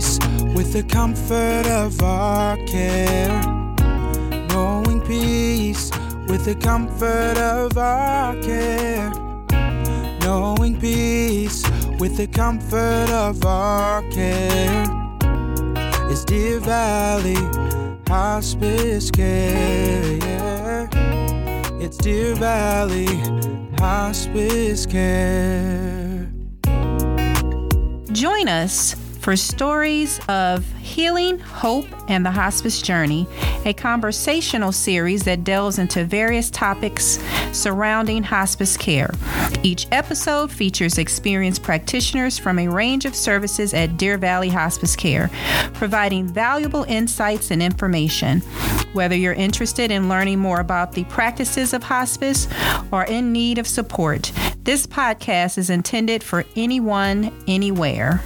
peace with the comfort of our care. Knowing peace with the comfort of our care. Knowing peace with the comfort of our care. It's Deer Valley Hospice Care. Yeah. It's Deer Valley Hospice Care. Join us for stories of healing, hope, and the hospice journey, a conversational series that delves into various topics surrounding hospice care. Each episode features experienced practitioners from a range of services at Deer Valley Hospice Care, providing valuable insights and information. Whether you're interested in learning more about the practices of hospice or in need of support, this podcast is intended for anyone, anywhere.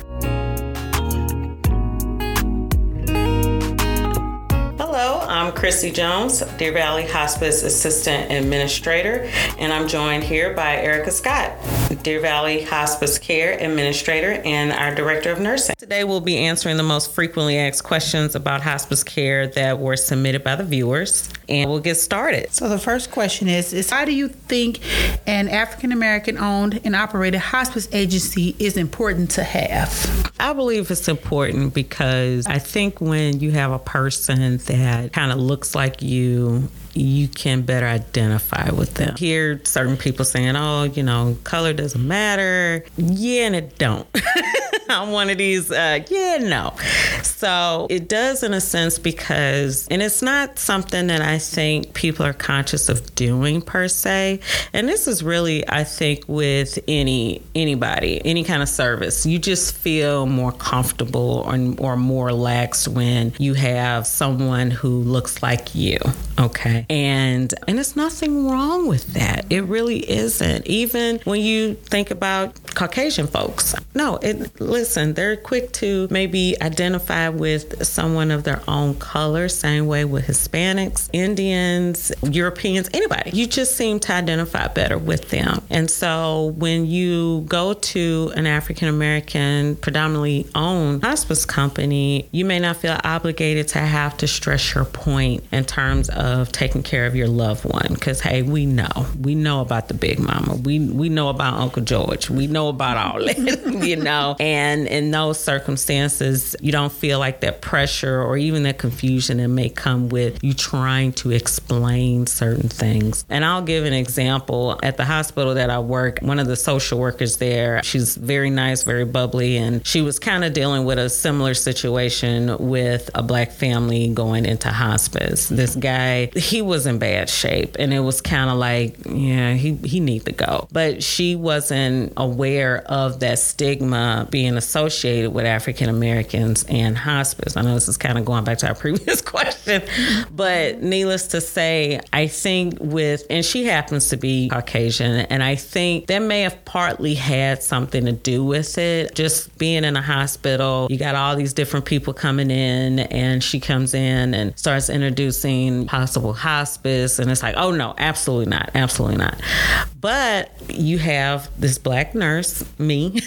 Chrissy Jones, Deer Valley Hospice Assistant Administrator, and I'm joined here by Erica Scott, Deer Valley Hospice Care Administrator and our Director of Nursing. Today we'll be answering the most frequently asked questions about hospice care that were submitted by the viewers, and we'll get started. So the first question is, is how do you think an African American owned and operated hospice agency is important to have? I believe it's important because I think when you have a person that kind of looks like you you can better identify with them. Hear certain people saying, "Oh, you know, color doesn't matter." Yeah, and it don't. I'm one of these. Uh, yeah, no. So it does in a sense because, and it's not something that I think people are conscious of doing per se. And this is really, I think, with any anybody, any kind of service, you just feel more comfortable or, or more relaxed when you have someone who looks like you. Okay, and and it's nothing wrong with that. It really isn't. Even when you think about Caucasian folks, no, it listen, they're quick to maybe identify with someone of their own color, same way with Hispanics, Indians, Europeans, anybody. You just seem to identify better with them. And so when you go to an African American, predominantly owned hospice company, you may not feel obligated to have to stress your point in terms of taking care of your loved one. Because, hey, we know. We know about the big mama. We, we know about Uncle George. We know about all that, you know. And in those circumstances, you don't feel like that pressure or even that confusion that may come with you trying to explain certain things. And I'll give an example. At the hospital that I work, one of the social workers there, she's very nice, very bubbly, and she was kind of dealing with a similar situation with a black family going into hospice. This guy, he was in bad shape, and it was kind of like, yeah, he, he needs to go. But she wasn't aware of that stigma being associated with African Americans and hospice. I know this is kind of going back to our previous question, but needless to say, I think with, and she happens to be Caucasian, and I think that may have partly had something to do with it. Just being in a hospital, you got all these different people coming in, and she comes in and starts introducing possible hospice, and it's like, oh no, absolutely not, absolutely not. But you have this black nurse, me,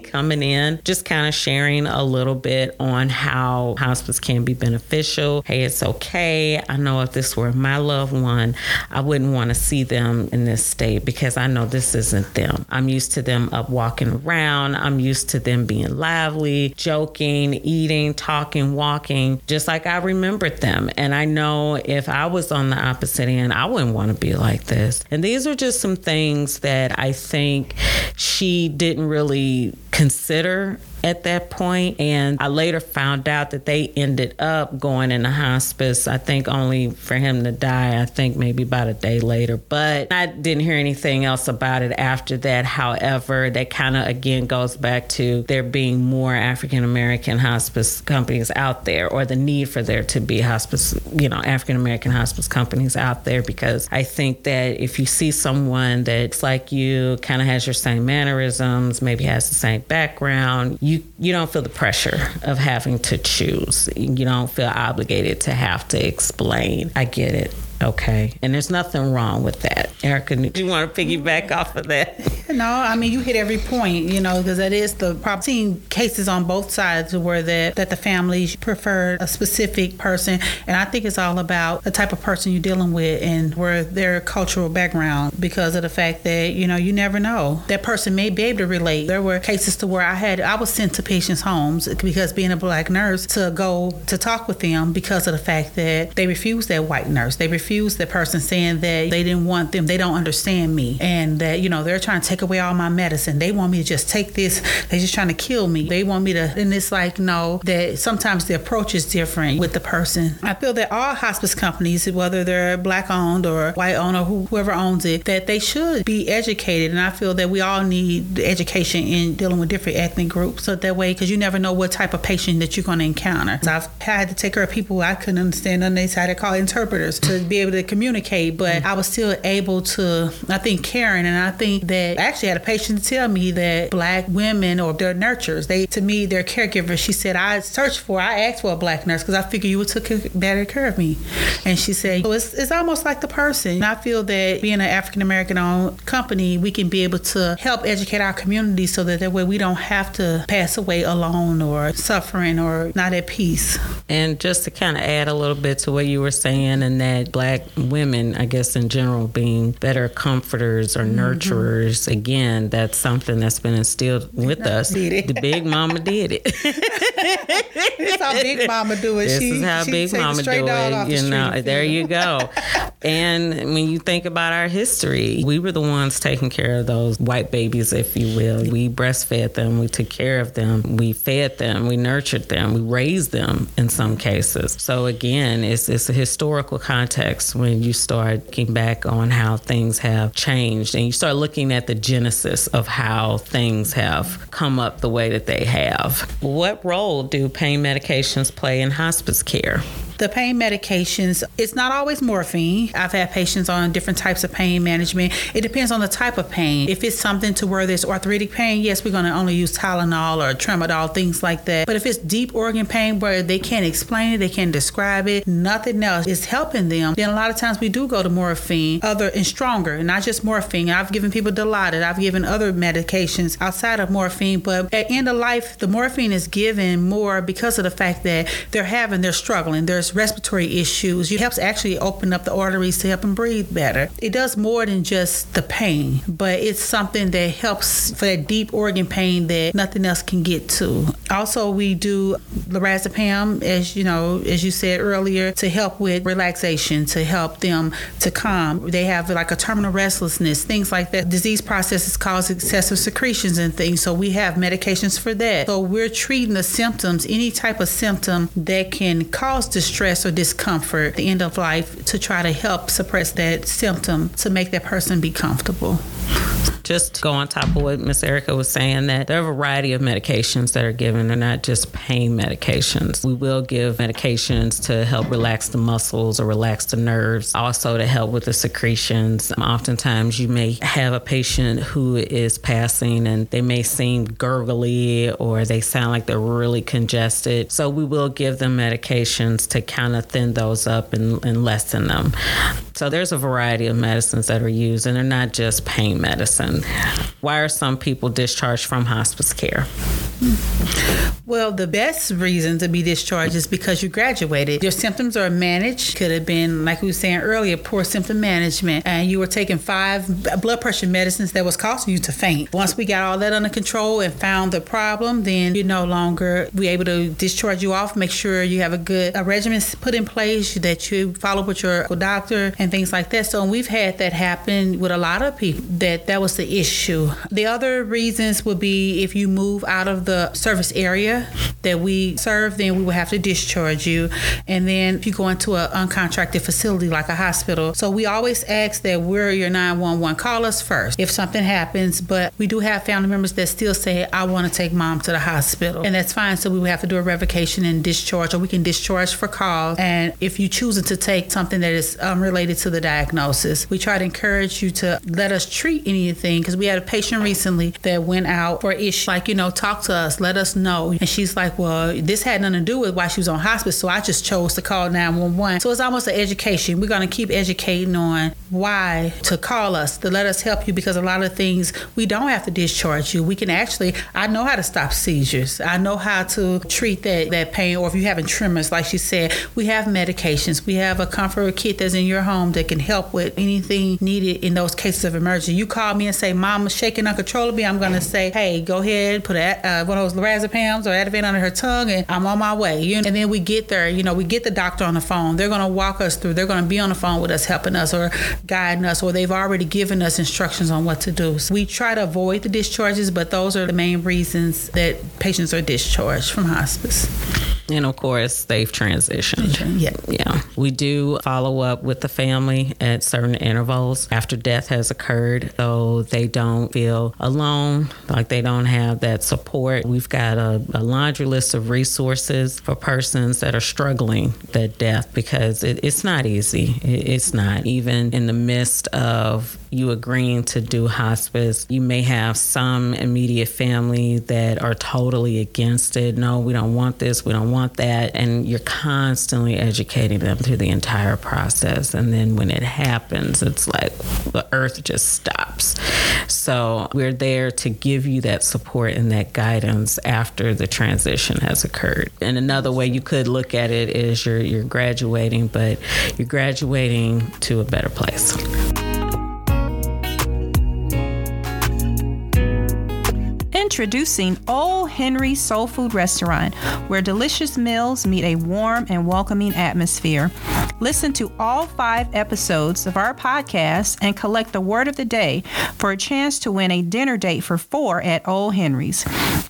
coming in, just kind of sharing a little bit on how hospice can be beneficial. Hey, it's okay. I know if this were my loved one, I wouldn't want to see them in this state because I know this isn't them. I'm used to them up walking around. I'm used to them being lively, joking, eating, talking, walking, just like I remembered them. And I know if I was on the opposite end, I wouldn't want to be like this. And these are just some things that I think she didn't really consider at that. And I later found out that they ended up going in the hospice, I think only for him to die, I think maybe about a day later. But I didn't hear anything else about it after that. However, that kind of again goes back to there being more African American hospice companies out there or the need for there to be hospice, you know, African American hospice companies out there because I think that if you see someone that's like you, kind of has your same mannerisms, maybe has the same background, you you don't feel the pressure of having to choose. You don't feel obligated to have to explain. I get it. Okay. And there's nothing wrong with that. Erica, do you want to piggyback off of that? No, I mean you hit every point, you know, because that is the problem. Seeing cases on both sides where that that the families prefer a specific person, and I think it's all about the type of person you're dealing with and where their cultural background. Because of the fact that you know you never know that person may be able to relate. There were cases to where I had I was sent to patients' homes because being a black nurse to go to talk with them because of the fact that they refused that white nurse. They refused that person saying that they didn't want them. They don't understand me, and that you know they're trying to take away all my medicine. They want me to just take this. They're just trying to kill me. They want me to, and it's like, no, that sometimes the approach is different with the person. I feel that all hospice companies, whether they're black owned or white owned or whoever owns it, that they should be educated. And I feel that we all need education in dealing with different ethnic groups. So that way, because you never know what type of patient that you're going to encounter. So I've had to take care of people I couldn't understand, and they had to call interpreters to be able to communicate. But mm. I was still able to, I think, caring. And I think that actually had a patient tell me that black women or their nurturers, they to me their caregivers. She said I searched for, I asked for a black nurse because I figured you would take better care of me. And she said, it's, it's almost like the person. And I feel that being an African American owned company, we can be able to help educate our community so that that way we don't have to pass away alone or suffering or not at peace. And just to kind of add a little bit to what you were saying, and that black women, I guess in general, being better comforters or mm-hmm. nurturers, again, that's something that's been instilled with us. The big mama did it. This how Big Mama do it. This she, is how Big Mama do it. You know, the there you go. and when you think about our history, we were the ones taking care of those white babies, if you will. We breastfed them, we took care of them, we fed them, we nurtured them, we raised them in some cases. So again, it's it's a historical context when you start looking back on how things have changed and you start looking at the genesis of how things have come up the way that they have. What role do pain medications play in hospice care? The pain medications, it's not always morphine. I've had patients on different types of pain management. It depends on the type of pain. If it's something to where there's arthritic pain, yes, we're going to only use Tylenol or Tramadol, things like that. But if it's deep organ pain where they can't explain it, they can't describe it, nothing else is helping them, then a lot of times we do go to morphine, other and stronger, not just morphine. I've given people Dilaudid, I've given other medications outside of morphine, but at end of life, the morphine is given more because of the fact that they're having, they're struggling, they're respiratory issues. It helps actually open up the arteries to help them breathe better. It does more than just the pain, but it's something that helps for that deep organ pain that nothing else can get to. Also, we do lorazepam, as you know, as you said earlier, to help with relaxation, to help them to calm. They have like a terminal restlessness, things like that. Disease processes cause excessive secretions and things, so we have medications for that. So we're treating the symptoms, any type of symptom that can cause distress stress or discomfort the end of life to try to help suppress that symptom to make that person be comfortable just go on top of what Miss Erica was saying that there are a variety of medications that are given. They're not just pain medications. We will give medications to help relax the muscles or relax the nerves, also to help with the secretions. Um, oftentimes, you may have a patient who is passing and they may seem gurgly or they sound like they're really congested. So, we will give them medications to kind of thin those up and, and lessen them. So, there's a variety of medicines that are used, and they're not just pain medicine. Why are some people discharged from hospice care? Well, the best reason to be discharged is because you graduated. Your symptoms are managed. Could have been, like we were saying earlier, poor symptom management, and you were taking five blood pressure medicines that was causing you to faint. Once we got all that under control and found the problem, then you're no longer we able to discharge you off. Make sure you have a good a regimen put in place that you follow with your doctor and things like that. So we've had that happen with a lot of people. That that was the issue. The other reasons would be if you move out of the service area that we serve, then we will have to discharge you. And then if you go into an uncontracted facility like a hospital, so we always ask that we're your 911. Call us first if something happens. But we do have family members that still say, I want to take mom to the hospital. And that's fine. So we will have to do a revocation and discharge, or we can discharge for cause. And if you choose to take something that is unrelated to the diagnosis, we try to encourage you to let us treat anything because we had a patient recently that went out for issue, like, you know, talk to us, let us know. And she's like, well, this had nothing to do with why she was on hospice, so I just chose to call 911. So it's almost an education. We're going to keep educating on why to call us, to let us help you, because a lot of things we don't have to discharge you. We can actually, I know how to stop seizures. I know how to treat that, that pain, or if you're having tremors, like she said, we have medications. We have a comfort kit that's in your home that can help with anything needed in those cases of emergency. You call me and say, Mama's shaking uncontrollably. I'm going to say, hey, go ahead, put a, uh, one of those lorazepams or Ativan under her tongue, and I'm on my way. You know, and then we get there. You know, we get the doctor on the phone. They're going to walk us through. They're going to be on the phone with us, helping us or guiding us, or they've already given us instructions on what to do. So we try to avoid the discharges, but those are the main reasons that patients are discharged from hospice. And of course, safe transition. Yeah. Yeah. We do follow up with the family at certain intervals after death has occurred so they don't feel alone, like they don't have that support. We've got a, a laundry list of resources for persons that are struggling that death because it, it's not easy. It, it's not. Even in the midst of you agreeing to do hospice, you may have some immediate family that are totally against it. No, we don't want this, we don't want that. And you're constantly educating them through the entire process. And then when it happens, it's like the earth just stops. So we're there to give you that support and that guidance after the transition has occurred. And another way you could look at it is you're, you're graduating, but you're graduating to a better place. Introducing Old Henry Soul Food Restaurant, where delicious meals meet a warm and welcoming atmosphere. Listen to all five episodes of our podcast and collect the word of the day for a chance to win a dinner date for four at Old Henry's.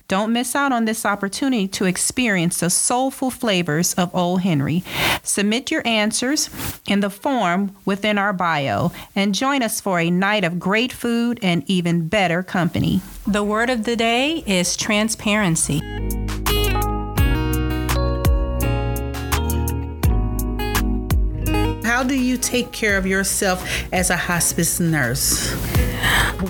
Don't miss out on this opportunity to experience the soulful flavors of Old Henry. Submit your answers in the form within our bio and join us for a night of great food and even better company. The word of the day is transparency. How do you take care of yourself as a hospice nurse?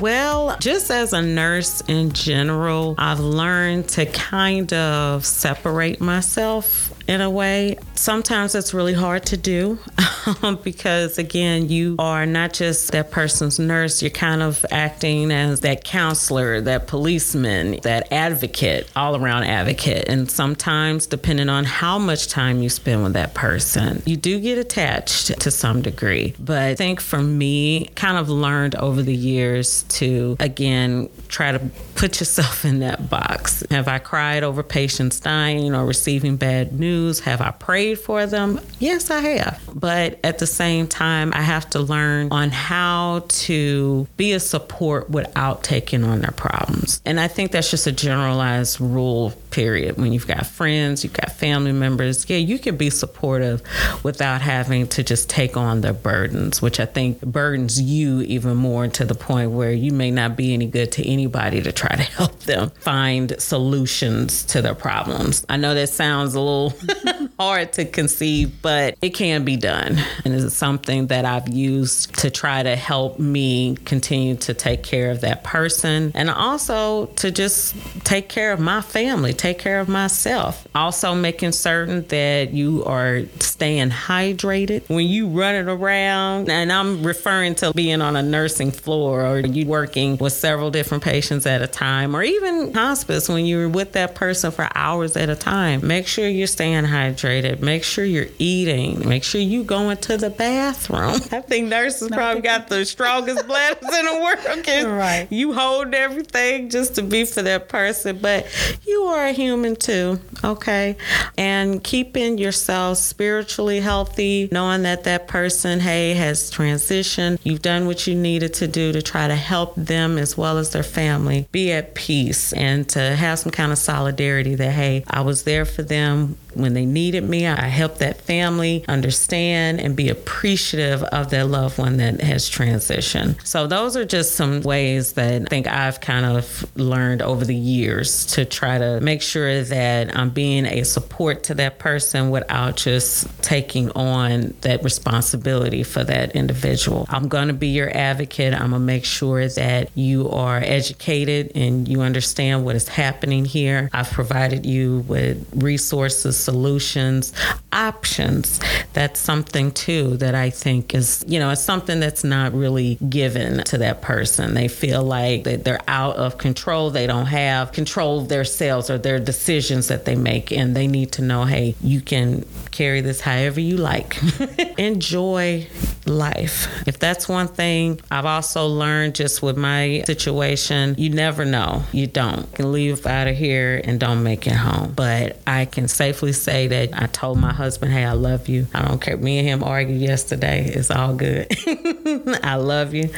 Well, just as a nurse in general, I've learned to kind of separate myself in a way. Sometimes it's really hard to do because, again, you are not just that person's nurse, you're kind of acting as that counselor, that policeman, that advocate, all around advocate. And sometimes, depending on how much time you spend with that person, you do get attached to some degree. But I think for me, kind of learned over the years to, again, try to put yourself in that box. Have I cried over patients dying or receiving bad news? Have I prayed for them? Yes, I have. But at the same time, I have to learn on how to be a support without taking on their problems. And I think that's just a generalized rule, period. When you've got friends, you've got family members, yeah, you can be supportive without having to just take on their burdens, which I think burdens you even more to the point where you may not be any good to anybody to try to help them find solutions to their problems. I know that sounds a little hard to conceive, but it can be done. And it's something that I've used to try to help me continue to take care of that person and also to just take care of my family, take care of myself. Also, making certain that you are staying hydrated when you running around. And I'm referring to being on a nursing floor or you working with several different patients at a time, or even hospice when you're with that person for hours at a time. Make sure you're staying hydrated. Make sure you're eating. Make sure you going to the bathroom. I think nurses probably got the strongest bladders in the world. Right. You hold everything just to be for that person, but you are a human too, okay? And keeping yourself spiritually healthy, knowing that that person, hey, has transitioned. You've done what you needed to do to try to help them as well as their family be at peace and to have some kind of solidarity that, hey, I was there for them when they needed me. I helped that family understand and be appreciative of their loved one that has transitioned. So those are just some ways that I think I've kind of learned over the years to try to make sure that I'm being a support to that person without just taking on that responsibility for that individual. I'm going to be your advocate. I'm going to make sure that you are educated and you understand what is happening here. I've provided you with resources, solutions, options. That's something too that I think is, you know, it's something that's not really given to that person. They feel like that they're out of control. They don't have control of their themselves or their decisions that they make. And they need to know, hey, you can carry this however you like. Enjoy life. If that's one thing I've also learned just with my situation, you never know. You don't. You can leave out of here and don't make it home. But I can safely say that I told my husband, hey, I love you. I don't care. Me and him argued yesterday. It's all good. I love you.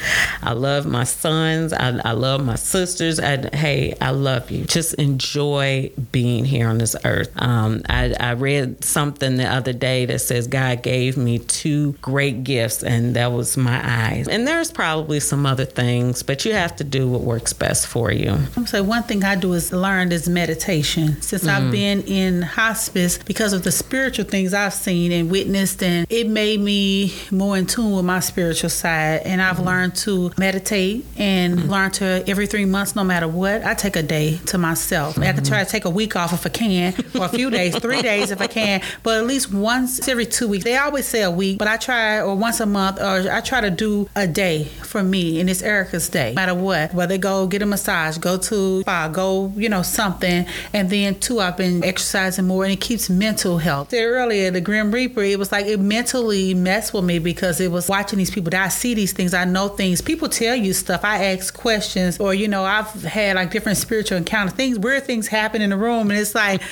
I love my sons. I, I love my sisters. I, hey, I love you. Just enjoy being here on this earth. Um, I, I read something the other day that says God gave me two great gifts, and that was my eyes. And there's probably some other things, but you have to do what works best for you. I'm say one thing I do is learn is meditation. Since mm. I've been in hospice, because of the spiritual things I've seen and witnessed, and it made me more in tune with my spiritual side. And I've mm. learned to meditate and mm. learn to every three months, no matter what, I take a day to myself. Mm-hmm. I can try to take a week off if I can, or a few days, three days if I can, but at least once every two weeks. They always say a week, but I try, or once a month, or I try to do a day for me, and it's Erica's day, no matter what. Whether go get a massage, go to spa, go, you know, something. And then, two, I've been exercising more, and it keeps mental health. Said earlier, the Grim Reaper, it was like it mentally messed with me because it was watching these people that I see these things, I know things. People tell you stuff, I ask questions, or, you know, I've had like different spiritual encounter things, weird things happen in the room, and it's like,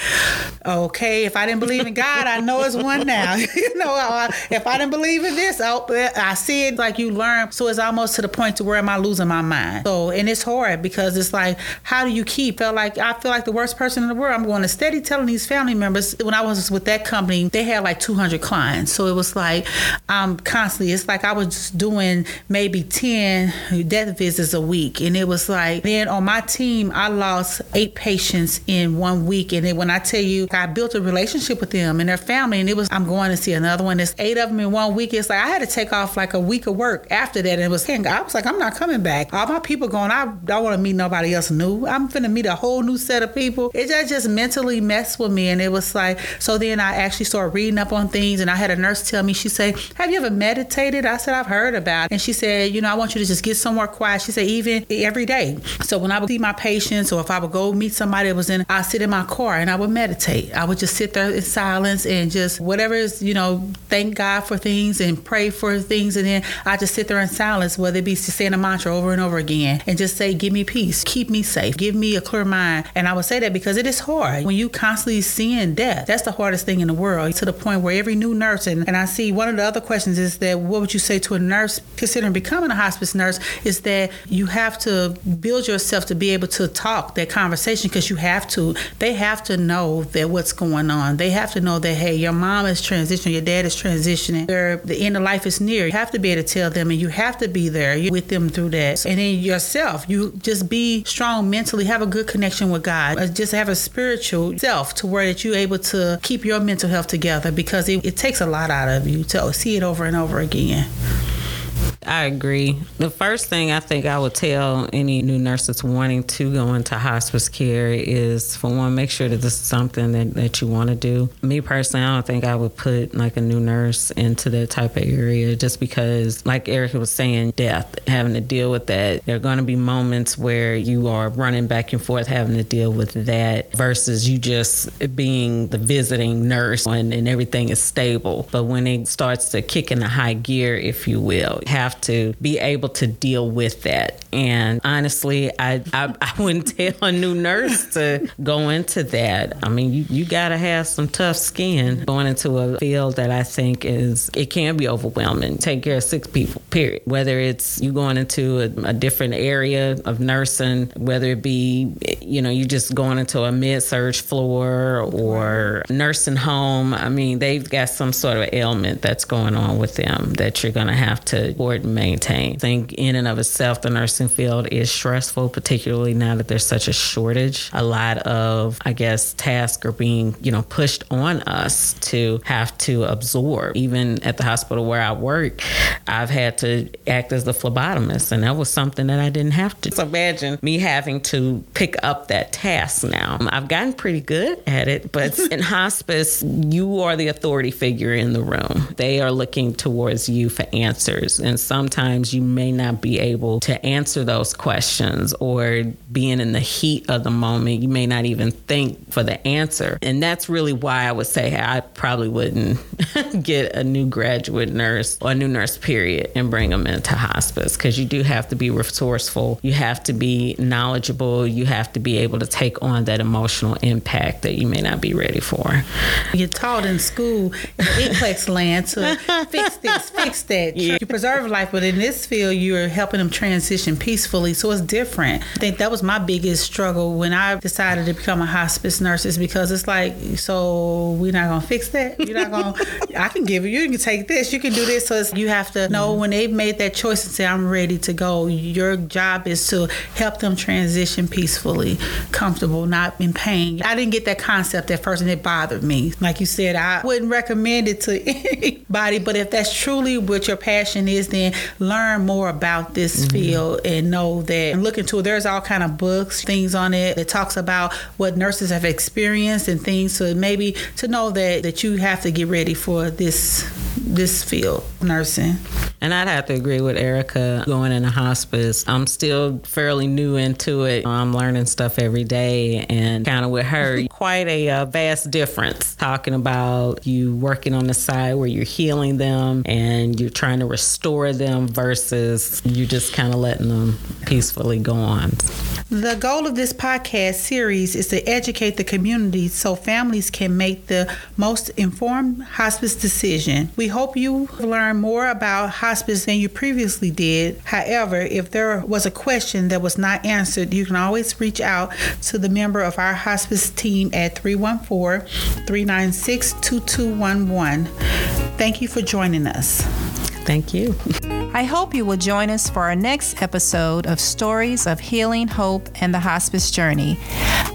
okay, if I didn't believe in God, I know it's one now. you know, uh, if I didn't believe in this, oh, I see it like you learn. So it's almost to the point to where am I losing my mind? So, and it's hard because it's like, how do you keep? Felt like I feel like the worst person in the world. I'm going to steady telling these family members. When I was with that company, they had like 200 clients, so it was like I'm constantly. It's like I was doing maybe 10 death visits a week, and it was like then on my team, I lost eight patients in one week, and then when I tell you, I built a relationship with them and their family, and it was I'm going to see another one. There's eight of them in one week. It's like I had to take off like a week of work after that, and it was I was like I'm not coming back. All my people going. I don't want to meet nobody else new. I'm finna meet a whole new set of people. It just just mentally messed with me, and it was like so. Then I actually started reading up on things, and I had a nurse tell me. She said, "Have you ever meditated?" I said, "I've heard about," it. and she said, "You know, I want you to just get somewhere quiet." She said, "Even every day." So when I would see my patients, or if I would go meet somebody that was in, I sit in my car and I would meditate. I would just sit there in silence and just whatever is, you know, thank God for things and pray for things, and then I just sit there in silence, whether it be saying a mantra over and over again, and just say, "Give me peace, keep me safe, give me a clear mind." And I would say that because it is hard when you constantly seeing death. That's the hardest thing in the world. To the point where every new nurse and, and I see one of the other questions is that what would you say to a nurse considering becoming a hospice nurse is that you have to build yourself to be able to talk that conversation because you have to. They have to know that what's going on. They have to know that hey, your mom is transitioning, your dad is transitioning, the end of life is near. You have to be able to tell them, and you have to be there with them through that. And then yourself, you just be strong mentally, have a good connection with God, uh, just have a spiritual self to where that you're able to keep your mental health together because it, it takes a lot out of you to see it over and over again. I agree. The first thing I think I would tell any new nurses wanting to go into hospice care is for one, make sure that this is something that, that you want to do. Me personally, I don't think I would put like a new nurse into that type of area just because, like Erica was saying, death, having to deal with that. There are going to be moments where you are running back and forth having to deal with that versus you just being the visiting nurse and, and everything is stable. But when it starts to kick in a high gear, if you will, have to be able to deal with that. And honestly, I I, I wouldn't tell a new nurse to go into that. I mean, you, you got to have some tough skin going into a field that I think is, it can be overwhelming. Take care of six people, period. Whether it's you going into a, a different area of nursing, whether it be, you know, you just going into a med surg floor or nursing home. I mean, they've got some sort of ailment that's going on with them that you're going to have to support and maintain. I think in and of itself, the nursing field is stressful, particularly now that there's such a shortage. A lot of, I guess, tasks are being, you know, pushed on us to have to absorb. Even at the hospital where I work, I've had to act as the phlebotomist, and that was something that I didn't have to. So imagine me having to pick up that task now. I've gotten pretty good at it, but in hospice, you are the authority figure in the room. They are looking towards you for answers, and sometimes you may not be able to answer those questions or being in the heat of the moment, you may not even think for the answer. And that's really why I would say I probably wouldn't get a new graduate nurse or a new nurse, period, and bring them into hospice because you do have to be resourceful. You have to be knowledgeable. You have to be able to take on that emotional impact that you may not be ready for. You're taught in school in the land to fix this, fix that. Yeah. You preserve life, but in this field, you're helping them transition peacefully. So it's different. I think that was my biggest struggle when I decided to become a hospice nurse is because it's like, so we're not gonna fix that. You're not gonna. I can give you. You can take this. You can do this. So you have to know when they've made that choice and say, I'm ready to go. Your job is to help them transition peacefully, comfortable, not in pain. I didn't get that concept at first, and it bothered me. Like you said, I wouldn't recommend it to anybody. But if that's truly what your passion is, then learn more about this mm-hmm. field and know that. And look into it. There's all kind of books, things on it. It talks about what nurses have experienced and things. So maybe to know that that you have to get ready for this this field, nursing. And I'd have to agree with Erica going into hospice. I'm still fairly new into it. I'm learning stuff every day, and kind of with her, quite a uh, vast difference. Talking about you working on the side where you're healing them and you're trying to restore them versus you just kind of letting them peacefully go on. The goal of this podcast series is to educate the community so families can make the most informed hospice decision. We hope you learn more about hospice than you previously did. However, if there was a question that was not answered, you can always reach out to the member of our hospice team at 314 396 2211. Thank you for joining us. Thank you. I hope you will join us for our next episode of Stories of Healing, Hope, and the Hospice Journey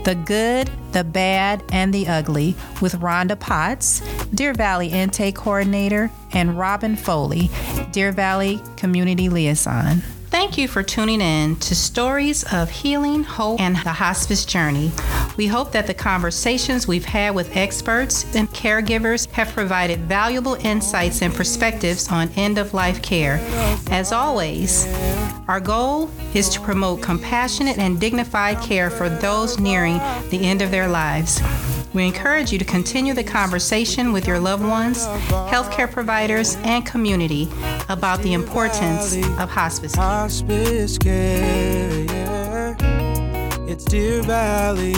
The Good, the Bad, and the Ugly with Rhonda Potts, Deer Valley Intake Coordinator, and Robin Foley, Deer Valley Community Liaison. Thank you for tuning in to Stories of Healing, Hope, and the Hospice Journey. We hope that the conversations we've had with experts and caregivers have provided valuable insights and perspectives on end of life care. As always, our goal is to promote compassionate and dignified care for those nearing the end of their lives. We encourage you to continue the conversation with your loved ones, healthcare providers, and community about the importance of hospice care. Hospice care, yeah. It's Deer Valley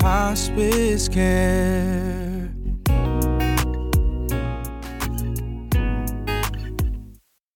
Hospice Care.